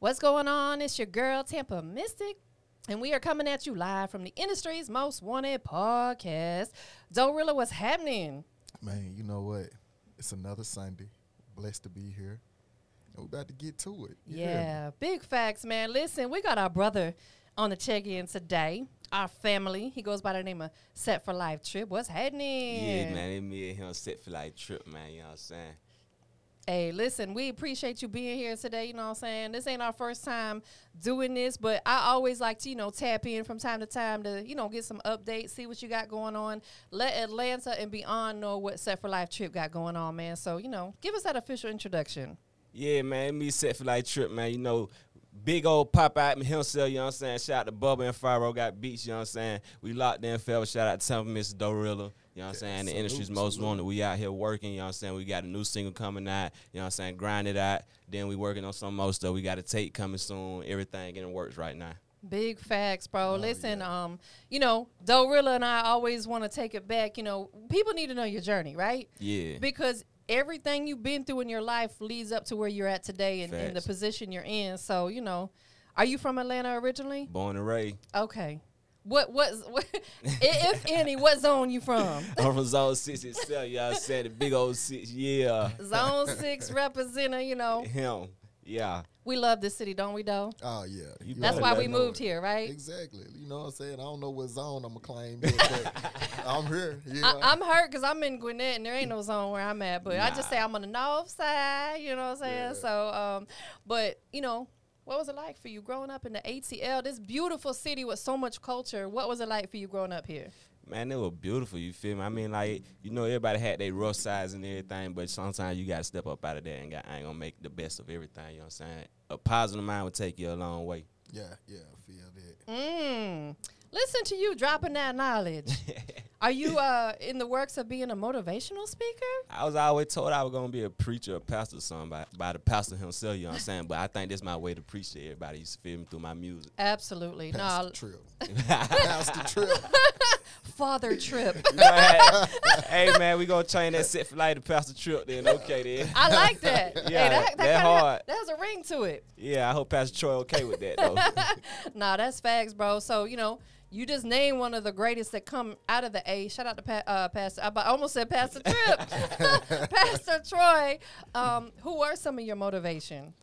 What's going on? It's your girl, Tampa Mystic. And we are coming at you live from the industry's most wanted podcast. Dorilla, what's happening? Man, you know what? It's another Sunday. Blessed to be here. And we're about to get to it. Yeah, big facts, man. Listen, we got our brother on the check in today. Our family. He goes by the name of Set for Life Trip. What's happening? Yeah, man, it me and him set for Life trip, man. You know what I'm saying? Hey, listen, we appreciate you being here today. You know what I'm saying? This ain't our first time doing this, but I always like to, you know, tap in from time to time to, you know, get some updates, see what you got going on. Let Atlanta and beyond know what Set for Life Trip got going on, man. So, you know, give us that official introduction. Yeah, man, me set for Life trip, man. You know, big old pop out himself, you know what I'm saying? Shout out to Bubba and Faro got beats, you know what I'm saying? We locked in, fell. Shout out to Tampa Mr. Dorilla. You know what I'm saying? The industry's most salute. wanted. We out here working, you know what I'm saying? We got a new single coming out, you know what I'm saying? Grind it out. Then we working on some more stuff. We got a tape coming soon. Everything in the works right now. Big facts, bro. Listen, um, you know, Dorilla and I always want to take it back. You know, people need to know your journey, right? Yeah. because everything you've been through in your life leads up to where you're at today and, and the position you're in. So, you know, are you from Atlanta originally? Born and raised. Okay. What what, what if any, what zone you from? I'm from Zone 6 itself, you know what I'm saying? The big old six, yeah. Zone six representative, you know. Him. Yeah. We love this city, don't we though? Oh, yeah. You That's why we them moved here, right? Exactly. You know what I'm saying? I don't know what zone I'm going to claim yet, but I'm here. Yeah. I, I'm hurt because I'm in Gwinnett and there ain't no zone where I'm at. But I just say I'm on the north side, you know what I'm saying? Yeah. So, um, but you know, what was it like for you growing up in the ATL, this beautiful city with so much culture? What was it like for you growing up here? Man, it was beautiful. You feel me? I mean, like you know, everybody had their rough sides and everything, but sometimes you gotta step up out of that and got, I ain't gonna make the best of everything. You know what I'm saying? A positive mind would take you a long way. yeah, yeah, I feel that. Mm. Listen to you dropping that knowledge. Are you uh, in the works of being a motivational speaker? I was always told I was gonna be a preacher, a pastor, something by, by the pastor himself. You know what I'm saying? But I think this my way to preach to everybody. You feel me through my music. Absolutely. Pass No, the trip. Pass the trip. Father trip. Hey, man, we gonna change that set for life to Pastor Trip. Then okay, then. I like that. Yeah, hey, that, that, that hard. That has a ring to it. Yeah, I hope Pastor Troy okay with that though. nah, that's facts, bro. So you know, you just named one of the greatest that come out of the A. Shout out to pa- uh, Pastor. I almost said Pastor Trip, Pastor Troy. Um, who are some of your motivation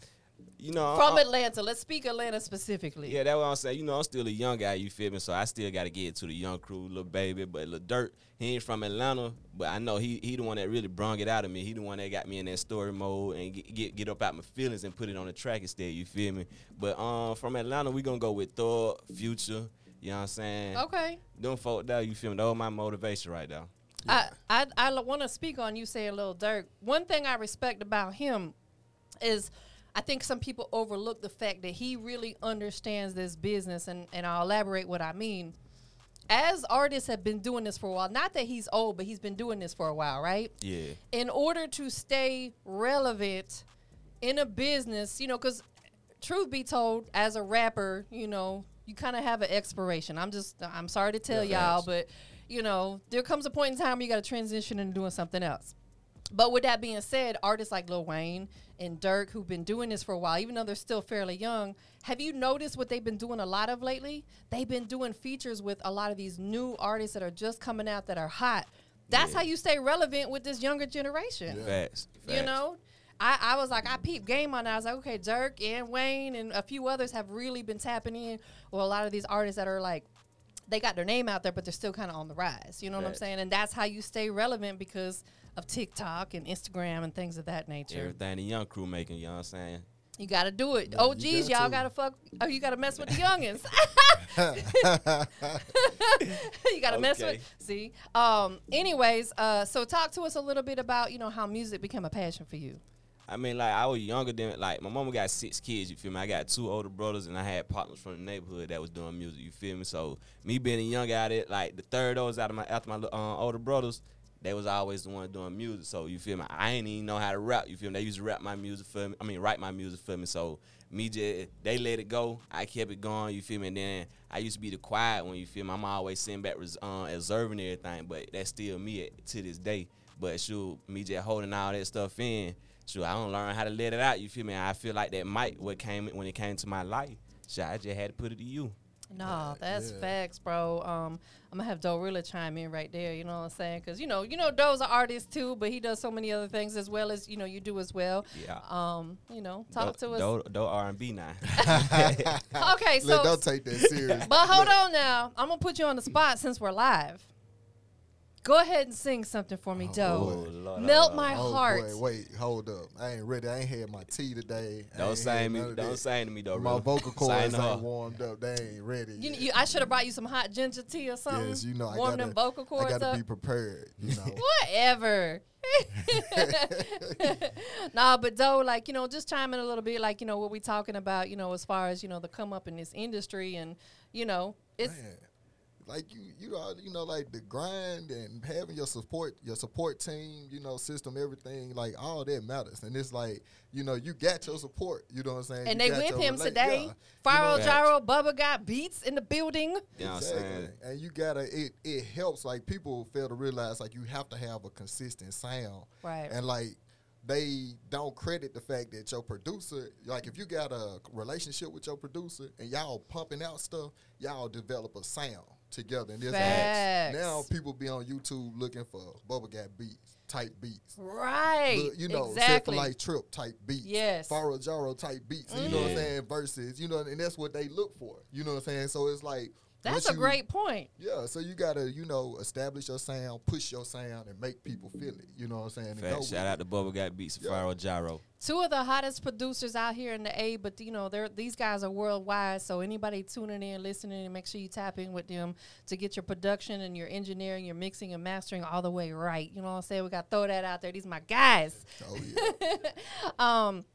You know, from I- Atlanta? Let's speak Atlanta specifically. Yeah, that's what I'm saying. You know, I'm still a young guy, you feel me? So I still gotta get to the young crew, little baby. But little Durk, he ain't from Atlanta, but I know he he the one that really brung it out of me. He the one that got me in that story mode and get get, get up out my feelings and put it on the track instead, you feel me? But um from Atlanta, we gonna go with Thor, Future, you know what I'm saying? Okay. Them folk there, you feel me? That was my motivation right there. I I, I want to speak on you saying Lil Durk. One thing I respect about him is I think some people overlook the fact that he really understands this business, and, and I'll elaborate what I mean. As artists have been doing this for a while, not that he's old, but he's been doing this for a while, right? Yeah. in order to stay relevant in a business, you know, because truth be told, as a rapper, you know, you kind of have an expiration. I'm just, I'm sorry to tell Yeah, y'all, facts. but you know, there comes a point in time where you got to transition into doing something else. But with that being said, artists like Lil Wayne and Durk, who've been doing this for a while, even though they're still fairly young, have you noticed what they've been doing a lot of lately? They've been doing features with a lot of these new artists that are just coming out that are hot. That's Yeah. how you stay relevant with this younger generation. Yeah. Facts. You know, I, I was like, I peeped game on that. I was like, okay, Durk and Wayne and a few others have really been tapping in. Or a lot of these artists that are like, they got their name out there, but they're still kind of on the rise. You know what I'm saying? And that's how you stay relevant because of TikTok and Instagram and things of that nature. Everything the young crew making, you know what I'm saying? You got to do it. Oh, geez, y'all to. got to fuck. Oh, you got to mess with the youngins. you got to mess with. See. Um. Anyways, uh. So talk to us a little bit about you know how music became a passion for you. I mean, like I was younger than like my mama got six kids. You feel me? I got two older brothers, and I had partners from the neighborhood that was doing music. You feel me? So me being a young guy, it, like the third oldest out of my after my uh, older brothers, they was always the one doing music. So you feel me? I ain't even know how to rap. You feel me? They used to rap my music for me. I mean, write my music for me. So me just they let it go. I kept it going. You feel me? And then I used to be the quiet one. You feel me? I'm always sitting back, uh, observing everything. But that's still me to this day. But shoot, me just holding all that stuff in Sure, I don't learn how to let it out. You feel me? I feel like that might what came when it came to my life. Sure, I just had to put it to you. No, that's yeah. facts, bro. Um, I'm gonna have Dorilla chime in right there. You know what I'm saying? Because you know, you know, Doe's an artist too, but he does so many other things as well as you know you do as well. Yeah. Um, you know, talk to us. Do, do R and B now. Okay, Let, so don't take that serious. but hold on now. I'm gonna put you on the spot since we're live. Go ahead and sing something for me, Oh, Doe. Lord, Melt Lord. my Oh, heart. boy, wait, hold up. I ain't ready. I ain't had my tea today. I Don't ain't sing me. Don't that. sing to me though. My bro. vocal cords to her. ain't warmed up. They ain't ready. You, yet. you, I should have brought you some hot ginger tea or something. yes, you know, I gotta, them vocal cords. I gotta up. be prepared. You know. Whatever. nah, but though, like you know, just chime in a little bit, like you know what we talking about, you know, as far as you know the come up in this industry, and you know, it's Man, like you, you know, you know, like the grind and having your support, your support team, you know, system, everything, like all that matters. And it's like, you know, you got your support. You know what I'm saying? and You they with him rela- today. yeah. Pharaoh know, Gyro Bubba got beats in the building. You know I'm Exactly. saying? And you gotta it it helps like people fail to realize like you have to have a consistent sound. Right. And like they don't credit the fact that your producer, like if you got a relationship with your producer and y'all pumping out stuff, y'all develop a sound together. And there's Facts. now people be on YouTube looking for Bubba Got beats, type beats. Right. Look, you know, exactly. like Trip type beats. Yes. Pharaoh Gyro type beats. You know what I'm mm. saying? Versus, you know, and that's what they look for. You know what I'm saying? So it's like That's once a you- great point. yeah, so you gotta, you know, establish your sound, push your sound, and make people feel it. You know what I'm saying? Fact, with shout it. out to Bubba Got Beats, Yeah. Pharaoh Gyro. Two of the hottest producers out here in the A, but you know, they're these guys are worldwide. So anybody tuning in, listening, and make sure you tap in with them to get your production and your engineering, your mixing and mastering all the way right. You know what I'm saying? We got to throw that out there. These are my guys. Oh yeah. Um,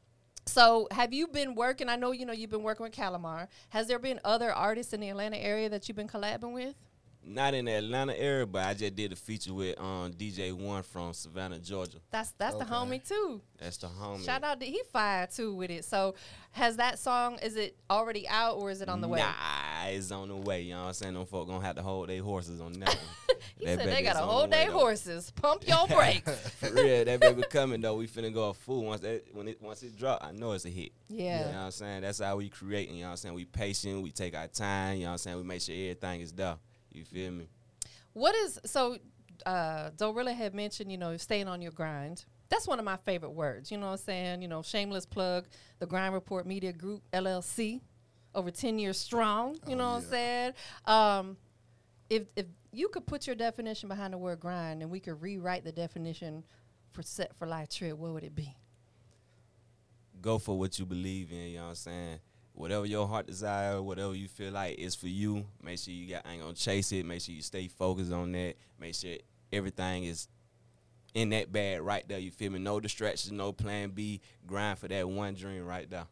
so have you been working? I know you know you've been working with Calamar. Has there been other artists in the Atlanta area that you've been collabing with? Not in the Atlanta area, but I just did a feature with um, DJ One from Savannah, Georgia. That's that's the homie too. That's the homie. Shout out to he fired too with it. So has that song is it already out or is it on the way? Nah, it's on the way. You know what I'm saying? Them folk gonna have to hold their horses on that one. He That said they got a whole on the hold way, their though. horses. Pump your brakes. For real, that baby coming though. We finna go full once that when it once it drop. I know it's a hit. Yeah. You know what I'm saying? That's how we create. You know what I'm saying? We patient. We take our time. You know what I'm saying? We make sure everything is done. You feel me? What is so? Uh, Dorilla had mentioned, you know, staying on your grind. That's one of my favorite words. You know what I'm saying? You know, shameless plug, the Grind Report Media Group LLC, over ten years strong. You Oh, know what I'm saying? Um, if if you could put your definition behind the word grind, and we could rewrite the definition for set for life trip, what would it be? Go for what you believe in. You know what I'm saying? Whatever your heart desire, whatever you feel like is for you. Make sure you got ain't gonna chase it. Make sure you stay focused on that. Make sure everything is in that bag right there. You feel me? No distractions, no plan B. Grind for that one dream right there.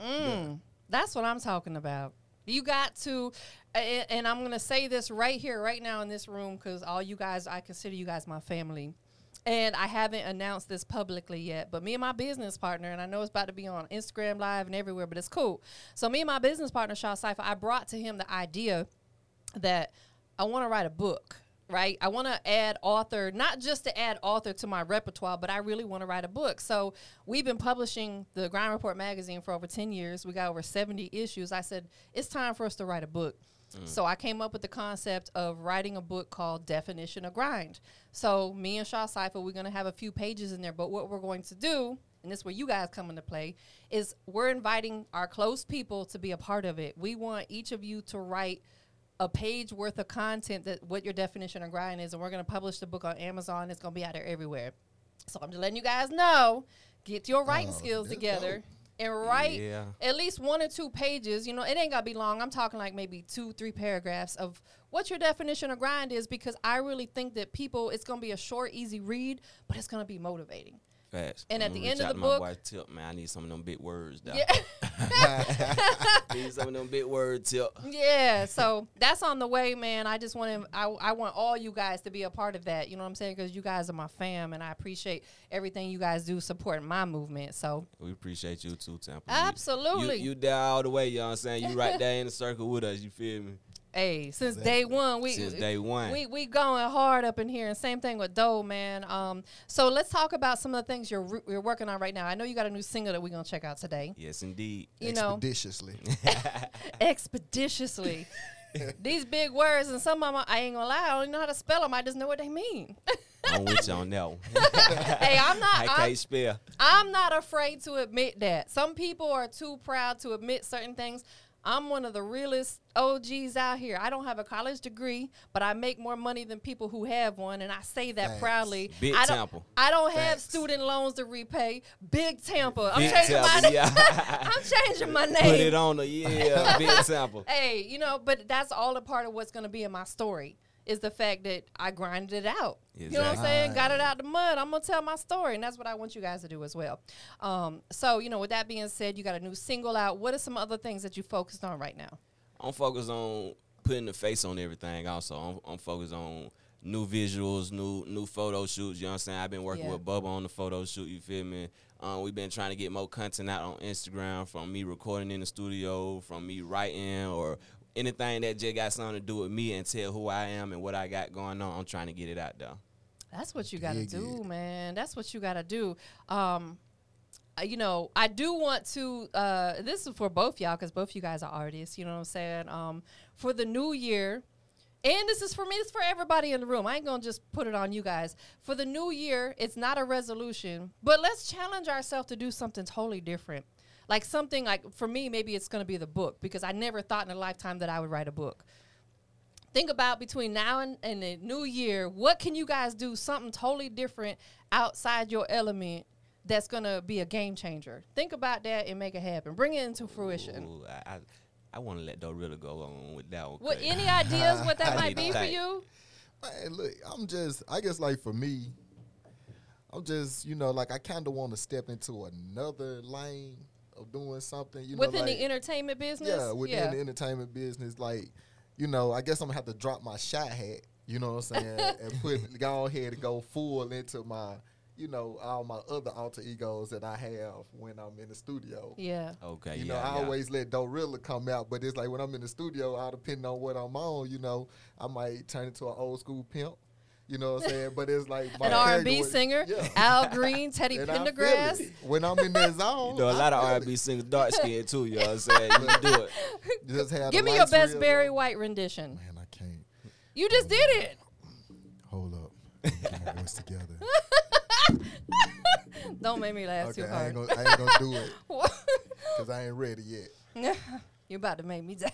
Mm, That's what I'm talking about. You got to, and, I'm going to say this right here, right now in this room, because all you guys, I consider you guys my family. And I haven't announced this publicly yet, but me and my business partner, and I know it's about to be on Instagram Live and everywhere, but it's cool. So, me and my business partner, Shaw Cypher, I brought to him the idea that I want to write a book, right? I want to add author, not just to add author to my repertoire, but I really want to write a book. So we've been publishing the Grind Report magazine for over 10 years. We got over 70 issues. I said, it's time for us to write a book. Mm. So I came up with the concept of writing a book called Definition of Grind. So me and Shaw Cypher, we're going to have a few pages in there, but what we're going to do and this is where you guys come into play, is we're inviting our close people to be a part of it. We want each of you to write a page worth of content that what your definition of grind is, and we're gonna publish the book on Amazon. It's gonna be out there everywhere. So I'm just letting you guys know, get your writing Oh, skills together dope. and write Yeah. at least one or two pages. You know, it ain't gotta be long. I'm talking like maybe two, three paragraphs of what your definition of grind is, because I really think that people, it's gonna be a short, easy read, but it's gonna be motivating. Facts. And at the end of the book- my boy Tip, man, I need some of them big words. Though. Yeah. need some of them big words, Tip. Yeah, so that's on the way, man. I just want to, I, I want all you guys to be a part of that. You know what I'm saying? Because you guys are my fam, and I appreciate everything you guys do supporting my movement. So We appreciate you too, Temple. You- absolutely, You, you there all the way, you know what I'm saying? You right there in the circle with us, you feel me? Hey, since Exactly. day one, we Since day one. we we going hard up in here, and same thing with Doe, man. Um, so let's talk about some of the things you're you're working on right now. I know you got a new single that we're gonna check out today. yes, indeed. You know, Expeditiously. expeditiously. These big words, and some of them I ain't gonna lie, I don't even know how to spell them. I just know what they mean. I'm with you on that one. hey, I'm not. I I'm, can't spell. I'm not afraid to admit that. Some people are too proud to admit certain things. I'm one of the realest OGs out here. I don't have a college degree, but I make more money than people who have one, and I say that Facts. proudly. Big I don't, Tampa. I don't have student loans to repay. Big Tampa. I'm Big changing Tampa, my yeah. I'm changing my name. Put it on the yeah, big sample. Hey, you know, but that's all a part of what's going to be in my story is the fact that I grinded it out. You know what I'm saying? Got it out the mud. I'm gonna tell my story, and that's what I want you guys to do as well. Um, so, you know, with that being said, you got a new single out. What are some other things that you focused on right now? I'm focused on putting the face on everything. Also, I'm, I'm focused on new visuals, new new photo shoots. You know what I'm saying? I've been working Yeah. with Bubba on the photo shoot. You feel me? Um, we've been trying to get more content out on Instagram from me recording in the studio, from me writing, or anything that just got something to do with me and tell who I am and what I got going on. I'm trying to get it out there. That's what you got to do, it. man. That's what you got to do. Um, uh, you know, I do want to. Uh, this is for both y'all because both you guys are artists. You know what I'm saying? Um, for the new year, and this is for me. This is for everybody in the room. I ain't gonna just put it on you guys. For the new year, it's not a resolution, but let's challenge ourselves to do something totally different. Like something like for me, maybe it's gonna be the book because I never thought in a lifetime that I would write a book. Think about between now and, and the new year what can you guys do something totally different outside your element that's gonna be a game changer? Think about that and make it happen. Bring it into fruition. Ooh, I, I, I want to let Dorilla go on with that one. what 'cause- any ideas what that might be for you? Man, look, I'm just, I guess, like for me, I'm just, you know, like I kind of want to step into another lane of doing something, you know, within like, the entertainment business yeah, within the entertainment business, like, you know, I guess I'm gonna have to drop my shot hat, you know what I'm saying, and put go ahead and go full into my, you know, all my other alter egos that I have when I'm in the studio. yeah Okay, You yeah, know, I yeah. always let Dorilla come out, but it's like when I'm in the studio, all depending on what I'm on, you know, I might turn into an old school pimp. You know what I'm saying? But it's like my an R&B singer yeah. Al Green Teddy And Pendergrass it. When I'm in that zone, You know, a I lot of R&B singers dark skinned too. You know what I'm saying? You do it. Just have give me your best real Barry. White rendition Man, I can't. you just did it Hold up. Get my voice together. don't make me laugh Okay, too I ain't, hard gonna, I ain't gonna do it because I ain't ready yet. You're about to make me die.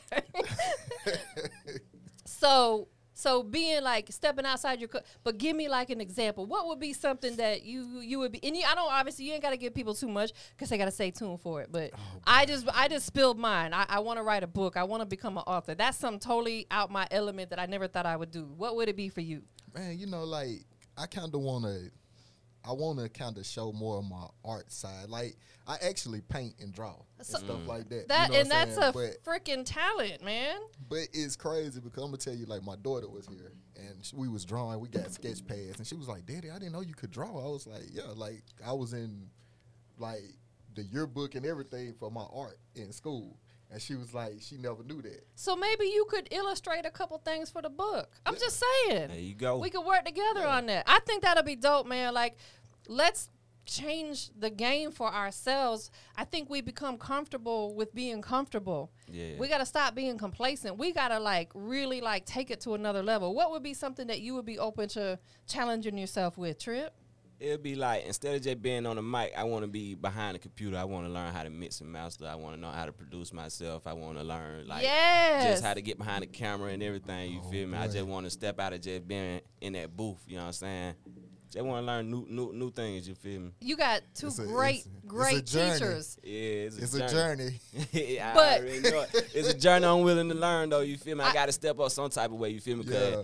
so, so being like stepping outside your, co- but give me like an example. What would be something that you you would be? And you, I don't obviously you ain't got to give people too much because they got to stay tuned for it. But oh, I just I just spilled mine. I, I want to write a book. I want to become an author. That's something totally out my element that I never thought I would do. What would it be for you? Man, you know, like I kind of want to. I want to kind of show more of my art side. Like I actually paint and draw and So- stuff like that. That you know and that's saying? a freaking talent, man. But it's crazy because I'm gonna tell you, like my daughter was here and sh- we was drawing. We got sketch pads, and she was like, "Daddy, I didn't know you could draw." I was like, "Yeah, like I was in like the yearbook and everything for my art in school." And she was like, she never knew that. So maybe you could illustrate a couple things for the book. I'm Yeah. just saying. There you go. We could work together Yeah. on that. I think that'll be dope, man. Like, let's change the game for ourselves. I think we become comfortable with being comfortable. yeah. We got to stop being complacent. We got to like really like take it to another level. What would be something that you would be open to challenging yourself with, Trip? It'll be like instead of just being on the mic, I want to be behind the computer. I want to learn how to mix and master. I want to know how to produce myself. I want to learn like yes. just how to get behind the camera and everything. You Oh, feel me? I just want to step out of just being in that booth. You know what I'm saying? Just want to learn new new new things. You feel me? you got two It's a- great, it's- it's great journey. teachers. Yeah, it's a It's journey. a journey. I But- already know it. it's a journey I'm willing to learn though. You feel me? I, I- got to step up some type of way. You feel me? Cause Yeah.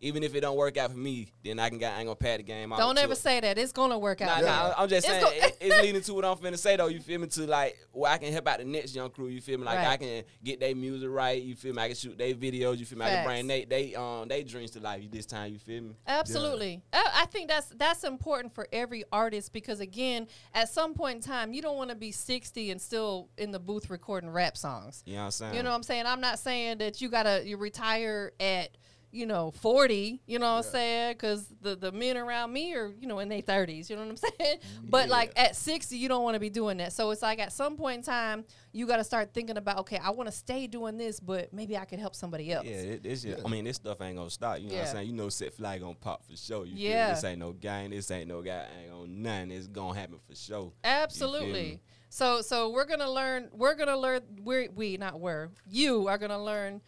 Even if it don't work out for me, then I can get I ain't gonna pad the game. out Don't ever it. say that. It's gonna work out. Nah, Yeah. nah, I'm just It's saying go- it, it's leading to what I'm finna say though. You feel me? To like where I can help out the next young crew. You feel me? Like Right. I can get their music right. You feel me? I can shoot their videos. You feel me? I can bring they they um they dreams to life this time. You feel me? Absolutely. I, I think that's that's important for every artist because again, at some point in time, you don't want to be 60 and still in the booth recording rap songs. You know what I'm saying? You know what I'm saying? I'm not saying that you gotta you retire at you know 40. You know what I'm saying? Because the the men around me are you know in their 30s. You know what I'm saying? Mm-hmm. But Yeah. like at 60, you don't want to be doing that. So it's like at some point in time, you got to start thinking about okay, I want to stay doing this, but maybe I can help somebody else. Yeah, it, it's just, Yeah. I mean, this stuff ain't gonna stop. You know what I'm saying? You know, set flag gonna pop for sure. You Yeah. feel? This ain't no game. This ain't no guy. Ain't on nothing. It's gonna happen for sure. Absolutely. So so we're gonna learn. We're gonna learn. We're we not we're you are gonna learn.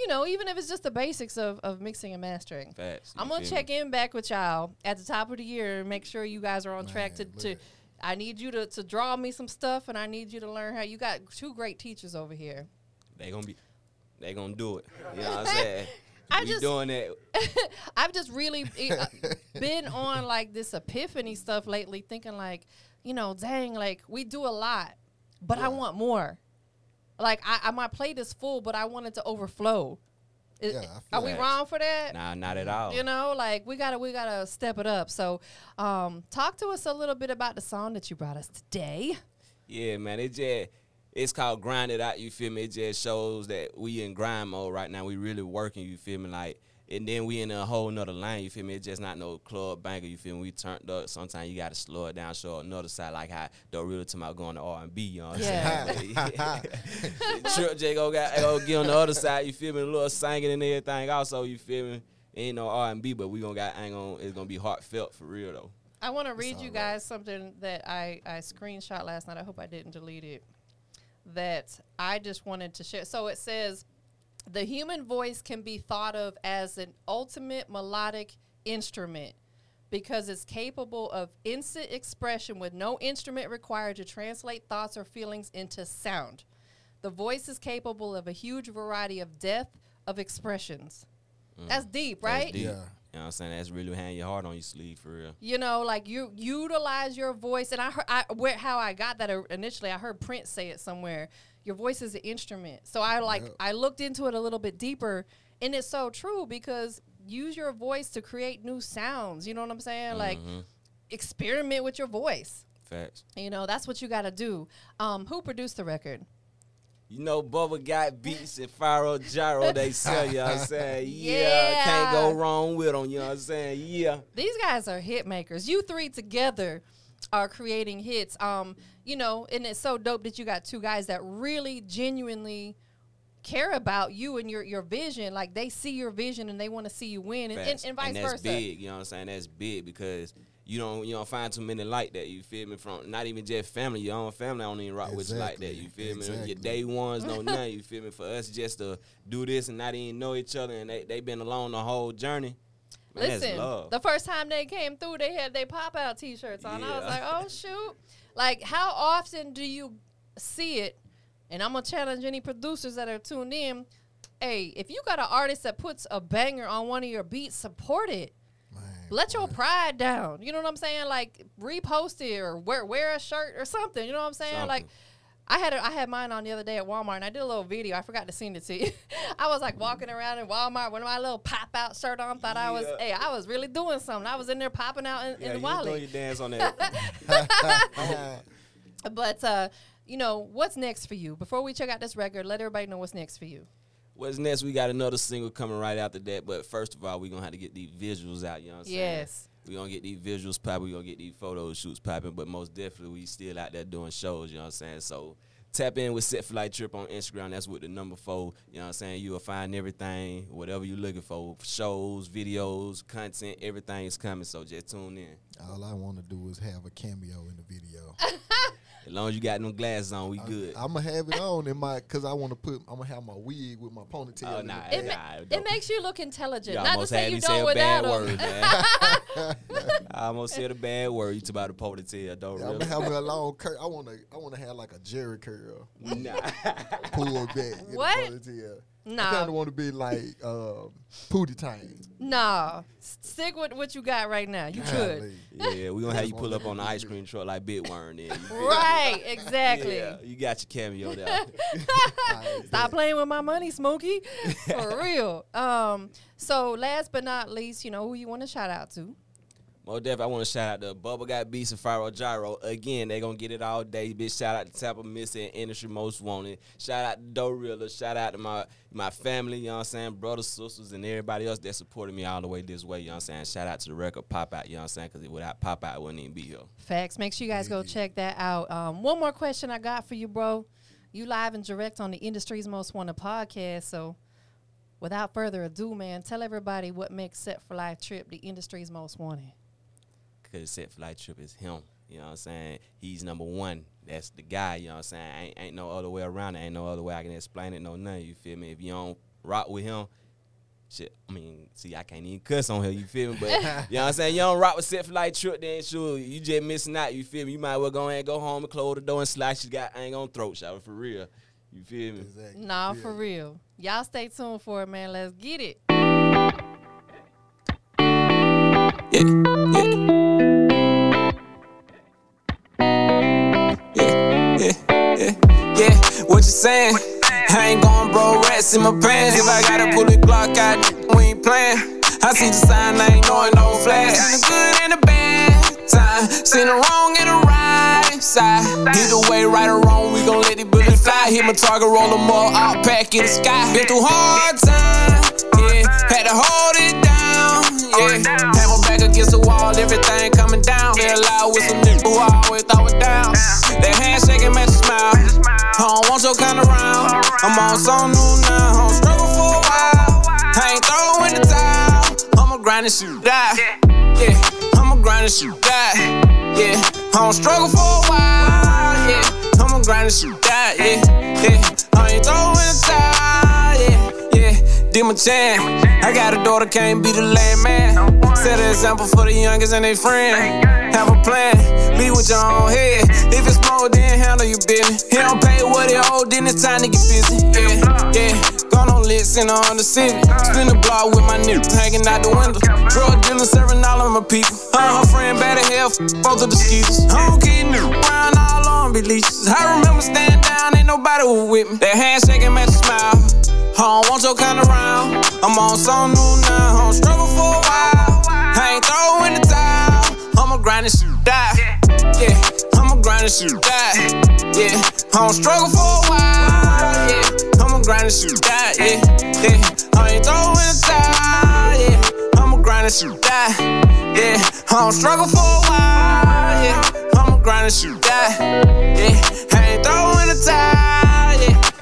You know, even if it's just the basics of, of mixing and mastering. Facts. I'm gonna check in back with y'all at the top of the year and make sure you guys are on track to, to. I need you to, to draw me some stuff and I need you to learn how you got two great teachers over here. They gonna be. They gonna do it. You know what I'm saying? I we just- doing it. I've just really uh, been on like this epiphany stuff lately, thinking like, you know, dang, like we do a lot, but I want more. Like I, I my plate is full, but I want it to overflow. Is- Yeah, are we that. wrong for that? Nah, not at all. You know, like we gotta we gotta step it up. So, um, talk to us a little bit about the song that you brought us today. Yeah, man. It just it's called grind it out. You feel me? It just shows that we in grind mode right now. We really working. You feel me? Like, and then we in a whole nother lane. You feel me? It's just not no club banger. You feel me? We turned up. Sometimes you got to slow it down, show another side, like how the real to my going to R and B. You know what I'm Yeah. saying? Trip J go got go get on the other side. You feel me? A little singing and everything. Also, you feel me? Ain't no R and B, but we gonna got ain't gonna it's gonna be heartfelt for real though. I want to read you all right. guys something that I, I screenshot last night. I hope I didn't delete it. That I just wanted to share. So it says the human voice can be thought of as an ultimate melodic instrument because it's capable of instant expression with no instrument required to translate thoughts or feelings into sound. The voice is capable of a huge variety of depth of expressions. Mm. That's deep, right? That's deep. Yeah. You know what I'm saying? That's really hanging your heart on your sleeve for real. you know like you utilize your voice and i heard I, where how i got that uh, initially i heard prince say it somewhere your voice is an instrument so i like Yep. i looked into it a little bit deeper and it's so true because use your voice to create new sounds you know what i'm saying like Mhm. experiment with your voice Facts. you know that's what you got to do um who produced the record You know, Bubba got beats and Pharaoh Gyro, they sell, you know what I'm saying? Yeah, Yeah. can't go wrong with them, you know what I'm saying? Yeah. these guys are hit makers. You three together are creating hits. Um, you know, and it's so dope that you got two guys that really genuinely care about you and your your vision. Like they see your vision and they want to see you win, and, and, and vice that's versa. big, you know what I'm saying? That's big because you don't you don't find too many like that. You feel me? From not even just family, your own family I don't even rock with you like that. You feel me? Exactly. Your day ones no nothing. You feel me? For us just to do this and not even know each other and they they been along the whole journey. Man, Listen, the first time they came through, they had their pop out t shirts on. I was like, oh shoot! Like, how often do you see it? And I'm gonna challenge any producers that are tuned in. Hey, if you got an artist that puts a banger on one of your beats, support it. Man, Let your boy. pride down. You know what I'm saying? Like repost it or wear wear a shirt or something. You know what I'm saying? Like Something. I had a, I had mine on the other day at Walmart and I did a little video. I forgot to send it to you. I was like walking around in Walmart with my little pop out shirt on. Thought I was Yeah. hey I was really doing something. I was in there popping out in, yeah, in the you wallet. your dance on that. But uh, you know what's next for you? Before we check out this record, let everybody know what's next for you. What's next? We got another single coming right after that. But first of all, we're gonna have to get these visuals out. You know what I'm saying? Yes. We gonna get these visuals popping. We gonna get these photo shoots popping. But most definitely, we still out there doing shows. You know what I'm saying? So tap in with Set Flight Trip on Instagram. That's with the number four. You know what I'm saying? You will find everything, whatever you're looking for. Shows, videos, content, everything is coming. So just tune in. All I want to do is have a cameo in the video. As long as you got no glasses on, we good. I'm gonna have it on in my, cause I want to put. I'm gonna have my wig with my ponytail. Oh, in nah, back. It, ma- it makes you look intelligent. You Not to almost say had you me say don't a bad word, man. I almost said a bad word. You talk about the ponytail, don't Yeah, I'm really. gonna have a long curl. I wanna, I wanna have like a Jerry curl, Nah. pull back. in the What? Ponytail. I kind Nah, of want to be like uh, Pootie Tang. nah. Stick with what you got right now. You could. Golly. Yeah, we're gonna have you pull up on the ice cream truck like Big Worm then. you feel me? Right, exactly. Yeah, you got your cameo there. Stop playing with my money, Smokey. For real. Um, so last but not least, you know who you want to shout out to. Mo Def, I want to shout out to Bubba Got Beats and Fyro Gyro. Again, they gonna get it all day. Bitch, shout out to Tampa Missy and Industry Most Wanted. Shout out to Dorilla. Shout out to my my family, you know what I'm saying? Brothers, sisters, and everybody else that supported me all the way this way, you know what I'm saying? Shout out to the record Pop Out, you know what I'm saying? Because without Pop Out, I wouldn't even be here. Facts. Make sure you guys go check that out. Um, one more question I got for you, bro. You live and direct on the industry's most wanted podcast. So, without further ado, man, tell everybody what makes Set for Life Trip the industry's most wanted. Cause Set Flight Trip is him. You know what I'm saying? He's number one. That's the guy, you know what I'm saying? Ain't, ain't no other way around it. Ain't no other way I can explain it, no nothing. You feel me? If you don't rock with him, shit, I mean, see, I can't even cuss on here, you feel me? But you know what I'm saying? You don't rock with Set Flight Trip, then sure, you just missing out, you feel me? You might well go ahead and go home and close the door and slash your guy ain't gonna throat shower for real. You feel me? Exactly. Nah, Yeah. for real. Y'all stay tuned for it, man. Let's get it. Yeah, yeah. Yeah, Saying? I ain't going bro rats in my pants. If I gotta pull a Glock out, we ain't playing. I see the sign, I ain't knowing no flash. Seen the good and the bad time. Seen the wrong and the right side. Either way, right or wrong, we gon' let these bullets fly. Hit my target, roll them all out, pack in the sky. Been through hard times, yeah. Had to hold it down, yeah. Had my back against the wall, everything coming down. Feel loud with some niggas who I always throw it down. A smile. I don't want your kind of round. I'm on some new now, I'm struggle for a while. I ain't throwing the towel. I'ma grind and shoot, die. Yeah, I'ma grind and shoot, die. Yeah, I don't struggle for a while. Yeah, I'ma grind and shoot, die. Yeah, yeah, I ain't throwing the towel. Yeah, yeah, did my chance. I got a daughter, can't be the lame man. Set an example for the youngest and they friends. Have a plan, lead with your own head. If it's small, then handle your business. He don't pay what he owe, then it's time to get busy. Yeah, yeah. Gone on listen on the city. Spin the block with my niggas hanging out the window. Drug dealer serving all of my people. Her her friend better hell, both of the skeezers. I don't keep niggas around all on releases. I remember standing down, ain't nobody was with me. That handshake match a smile. I don't want your kind of round. I'm on some new now. I don't struggle for a while. I ain't throwing the towel. I'ma grind and shoot, die. Yeah, I'ma grind and shoot, die. Yeah, I don't struggle for a while. Yeah, I'ma grind and shoot, die. Yeah, yeah, I ain't throwing the towel. Yeah, I'ma grind and shoot, die. Yeah, I don't struggle for a while. Yeah, I'ma grind and shoot, die. Yeah, I ain't throwing the towel.